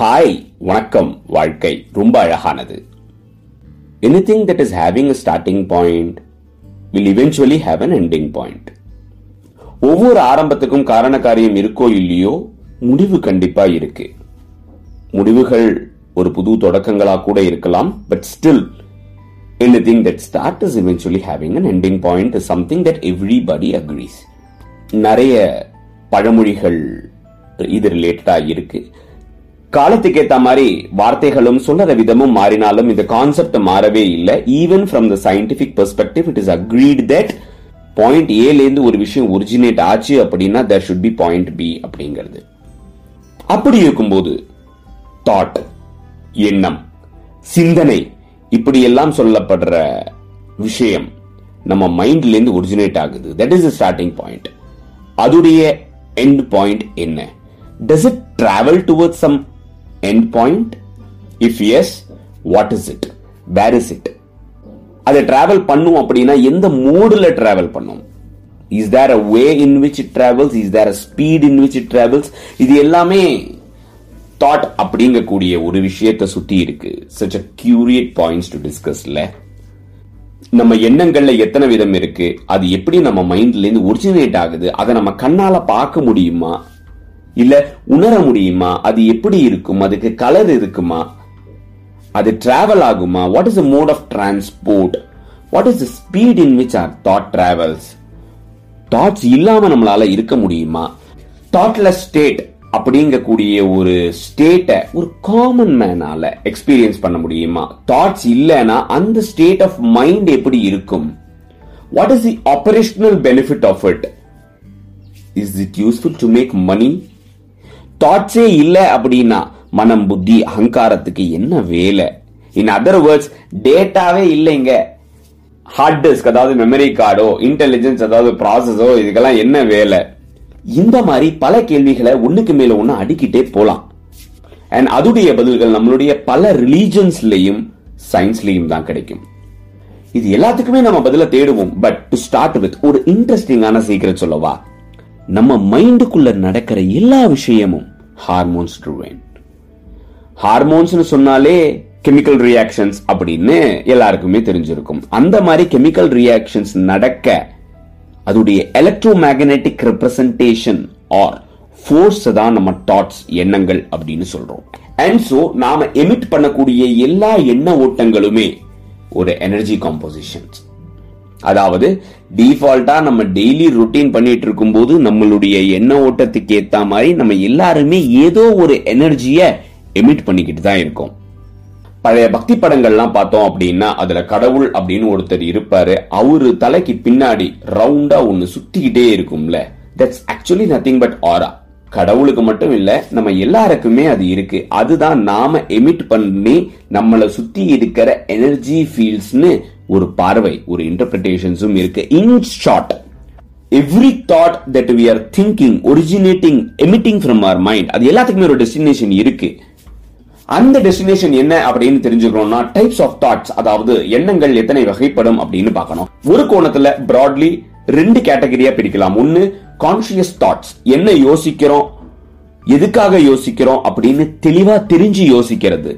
Hi வணக்கம் வாழ்க்கை. ரொம்ப அழகானது. Anything that is having a starting point will eventually have an ending point ஒவ்வொரு ஆரம்பத்துக்கும் காரண காரியம் இருக்கோ இல்லையோ முடிவு கண்டிப்பா இருக்கு. முடிவுகள் ஒரு புது தொடக்கங்களா கூட இருக்கலாம் பட் ஸ்டில் எனி திங் start is eventually having an ending point is something that everybody agrees நிறைய பழமொழிகள் இது ரிலேட்டடா இருக்கு. காலத்துக்கு ஏத்த மாதிரி வார்த்தைகளும் சொல்லுற விதமும் மாறினாலும் இந்த கான்செப்ட் மாறவே இல்லை. Even from the scientific perspective it is agreed that point ஏல இருந்து ஒரு விஷயம் ஒரிஜினேட் ஆச்சு அப்படின்னா there should be point be அப்படிங்கிறது. அப்படி இருக்கும்போது தாட் எண்ணம் சிந்தனை இப்படி எல்லாம் சொல்லப்படுற விஷயம் நம்ம மைண்ட்ல இருந்து ஒரிஜினேட் ஆகுது. தட் இஸ் ஸ்டார்டிங் பாயிண்ட் அதுடைய எண்ட் பாயிண்ட் என்ன? Does it travel toward some end point if yes what is it where is it அதை டிராவல் பண்ணும் அப்படின்னா எந்த மூடில் டிராவல் பண்ணும்? Is there a way in which it travels is there a speed in which it travels இது எல்லாமே thought அப்படிங்கக்கூடிய ஒரு விஷயத்தை சுத்தி இருக்கு. Such a curated points to டிஸ்கஸ்ல நம்ம எண்ணங்கள்ல எத்தனை விதம் இருக்கு? அது எப்படி நம்ம மைண்ட்ல இருந்து ஒரிஜினேட் ஆகுது? அதை நம்ம கண்ணால பார்க்க முடியுமா? இல்ல உணர முடியுமா? அது எப்படி இருக்கும்? அதுக்கு கலர் இருக்குமா? அது டிராவல் ஆகுமா? What is mode of transport what is speed in which our thought travels thoughts இல்லாம நம்மளால இருக்க முடியுமா? தாட்லெஸ் ஸ்டேட் அப்படிங்கக்கூடிய ஒரு ஸ்டேட்டை ஒரு காமன் மேனால எக்ஸ்பீரியன்ஸ் பண்ண முடியுமா? தாட்ஸ் இல்லைன்னா அந்த ஸ்டேட் ஆஃப் மைண்ட் எப்படி இருக்கும்? What is the operational benefit of it is it useful to make money தாட்ஸே இல்லை அப்படின்னா மனம் புத்தி அகங்காரத்துக்கு என்ன வேலை? இன் அதர் வேர்ட்ஸ் டேட்டாவே இல்லைங்க. ஹார்ட் டிஸ்க் அதாவது மெமரி கார்டோ இன்டெலிஜென்ஸ் அதாவது ப்ராசஸோ இதுக்கெல்லாம் என்ன வேலை? இந்த மாதிரி பல கேள்விகளை ஒண்ணுக்கு மேல ஒண்ணு அடிக்கிட்டே போலாம். அண்ட் அதுடைய பதில்கள் நம்மளுடைய பல ரிலீஜன்ஸ்லயும் சயின்ஸ்லயும் தான் கிடைக்கும். இது எல்லாத்துக்குமே நம்ம பதில தேடுவோம். பட் டு ஸ்டார்ட் வித் ஒரு இன்ட்ரெஸ்டிங்கான சீக்கிரம் சொல்லவா? நம்ம மைண்டுக்குள்ள நடக்கிற எல்லா விஷயமும் ஹார்மோன்ஸ் ட்ரூவேன் ஹார்மோன்ஸ்னு சொன்னாலே கெமிக்கல் ரியாக்ஷன்ஸ் அப்படின்னு எல்லாருக்குமே தெரிஞ்சிருக்கும். அந்த மாதிரி கெமிக்கல் ரியாக்ஷன்ஸ் நடக்க அதுடைய electro magnetic representation or force தான் நம்ம தாட்ஸ் எண்ணங்கள் அப்படின்னு சொல்றோம். அண்ட் ஸோ நாம எமிட் பண்ணக்கூடிய எல்லா எண்ண ஓட்டங்களுமே ஒரு எனர்ஜி காம்போசிஷன்ஸ் அதாவது டிஃபால்ட்டா நம்ம டெய்லி ரொட்டீன் பண்ணிட்டு இருக்கும்போது நம்மளுடைய எண்ண ஓட்டத்துக்கு ஏத்த மாதிரி நம்ம எல்லாருமே ஏதோ ஒரு எனர்ஜிய எமிட் பண்ணிக்கிட்டு தான் இருக்கோம். பழைய பக்தி படங்கள்லாம் பார்த்தோம் அப்படின்னா அதுல கடவுள் அப்படின்னு ஒருத்தர் இருப்பாரு. அவரு தலைக்கு பின்னாடி ரவுண்டா ஒண்ணு சுத்திக்கிட்டே இருக்கும்ல. That's actually nothing but aura கடவுளுக்கு மட்டும் இல்ல நம்ம எல்லாருக்குமே அது இருக்கு. அதுதான் நாம எமிட் பண்ணி நம்மள சுத்தி இருக்கிற எனர்ஜி ஃபீல்ட்ஸ்னு ஒரு பார்வை ஒரு இன்டர்பிரிட்டேஷன்ஸும் இருக்கு. In short every thought that we are thinking originating emitting from our mind அது எல்லாத்துக்குமே ஒரு டெஸ்டினேஷன் இருக்கு. அந்த டெஸ்டினேஷன் என்ன அப்படின்னு தெரிஞ்சுக்கணும்னா டைப்ஸ் ஆஃப் தாட்ஸ் அதாவது எண்ணங்கள் எத்தனை வகைப்படும் அப்படின்னு பார்க்கணும். ஒரு கோணத்துல பிராட்லி ரெண்டு கேட்டகரியா பிரிக்கலாம். ஒன்னு கான்சியஸ் தாட்ஸ் என்ன யோசிக்கிறோம்? எதுக்காக யோசிக்கிறோம்? அப்படின்னு தெளிவா தெரிஞ்சு யோசிக்கிறது.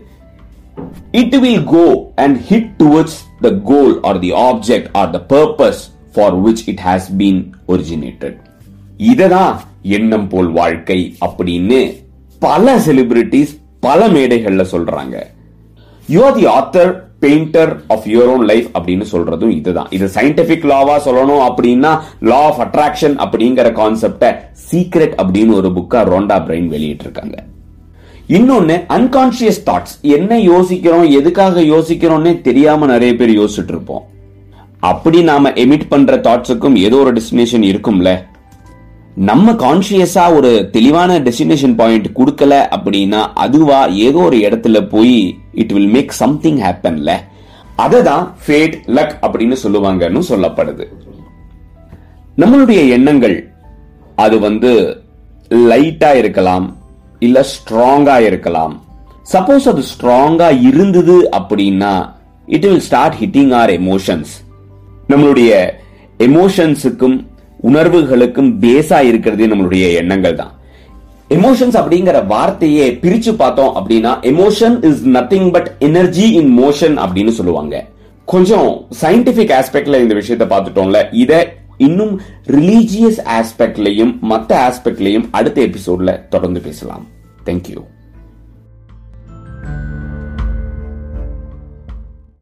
It will go and hit towards the goal or the object or the purpose for which it has been originated இததான் எண்ணம் போல் வாழ்க்கை அப்படின்னு பல செலிபிரிட்டிஸ் பல மேடைகள்ல சொல்றாங்க. You are the author painter of your own life அப்படின்னு சொல்றதும் இதுதான். இது சயின்டிபிக் லாவா சொல்லணும் அப்படின்னா லா ஆஃப் அட்ராக்ஷன் அப்படிங்கிற கான்செப்ட சீக்ரெட் அப்படின்னு ஒரு புக்கா ரோண்டா பிரைன் வெளியிட்டு இருக்காங்க இன்னொன்னு அன்கான்சியஸ் தாட்ஸ் என்ன யோசிக்கிறோம் எதுக்காக யோசிக்கிறோம்னே தெரியாம நிறைய பேர் யோசிச்சுட்டு இருப்போம். அப்படி நாம எமிட் பண்ற தாட்ஸுக்கும் ஏதோ ஒரு டெஸ்டினேஷன் இருக்கும்ல. நம்ம கான்சியஸா ஒரு தெளிவான டெஸ்டினேஷன் பாயிண்ட் கொடுக்கல அப்படின்னா அதுவா ஏதோ ஒரு இடத்துல போய் இட் வில் மேக் சம்திங் ஹேப்பன்ல அததான் ஃபேட் லக் அப்படின்னு சொல்லுவாங்கன்னு சொல்லப்படுது. நம்மளுடைய எண்ணங்கள் அது வந்து லைட்டா இருக்கலாம் இல்ல ஸ்ட்ராங்கா இருக்கலாம். சப்போஸ் அது ஸ்ட்ராங்கா இருந்தது அப்படின்னா it will start hitting our emotions நம்மளுடைய எமோஷன்ஸுக்கும் உணர்வுகளுக்கும் பேஸா இருக்கிறதே நம்மளுடைய எண்ணங்கள் தான். எமோஷன்ஸ் அப்படிங்கிற வார்த்தையே பிரிச்சு பார்த்தோம் அப்படின்னா emotion is nothing but energy in motion அப்படின்னு சொல்லுவாங்க. கொஞ்சம் சயின்டிபிக் ஆஸ்பெக்ட்ல இந்த விஷயத்தை பார்த்துட்டோம்ல இதை இன்னும் ரிலீஜியஸ் ஆஸ்பெக்ட்லயும் மத்த ஆஸ்பெக்ட்லையும் அடுத்த எபிசோட்ல தொடர்ந்து பேசலாம். தேங்க்யூ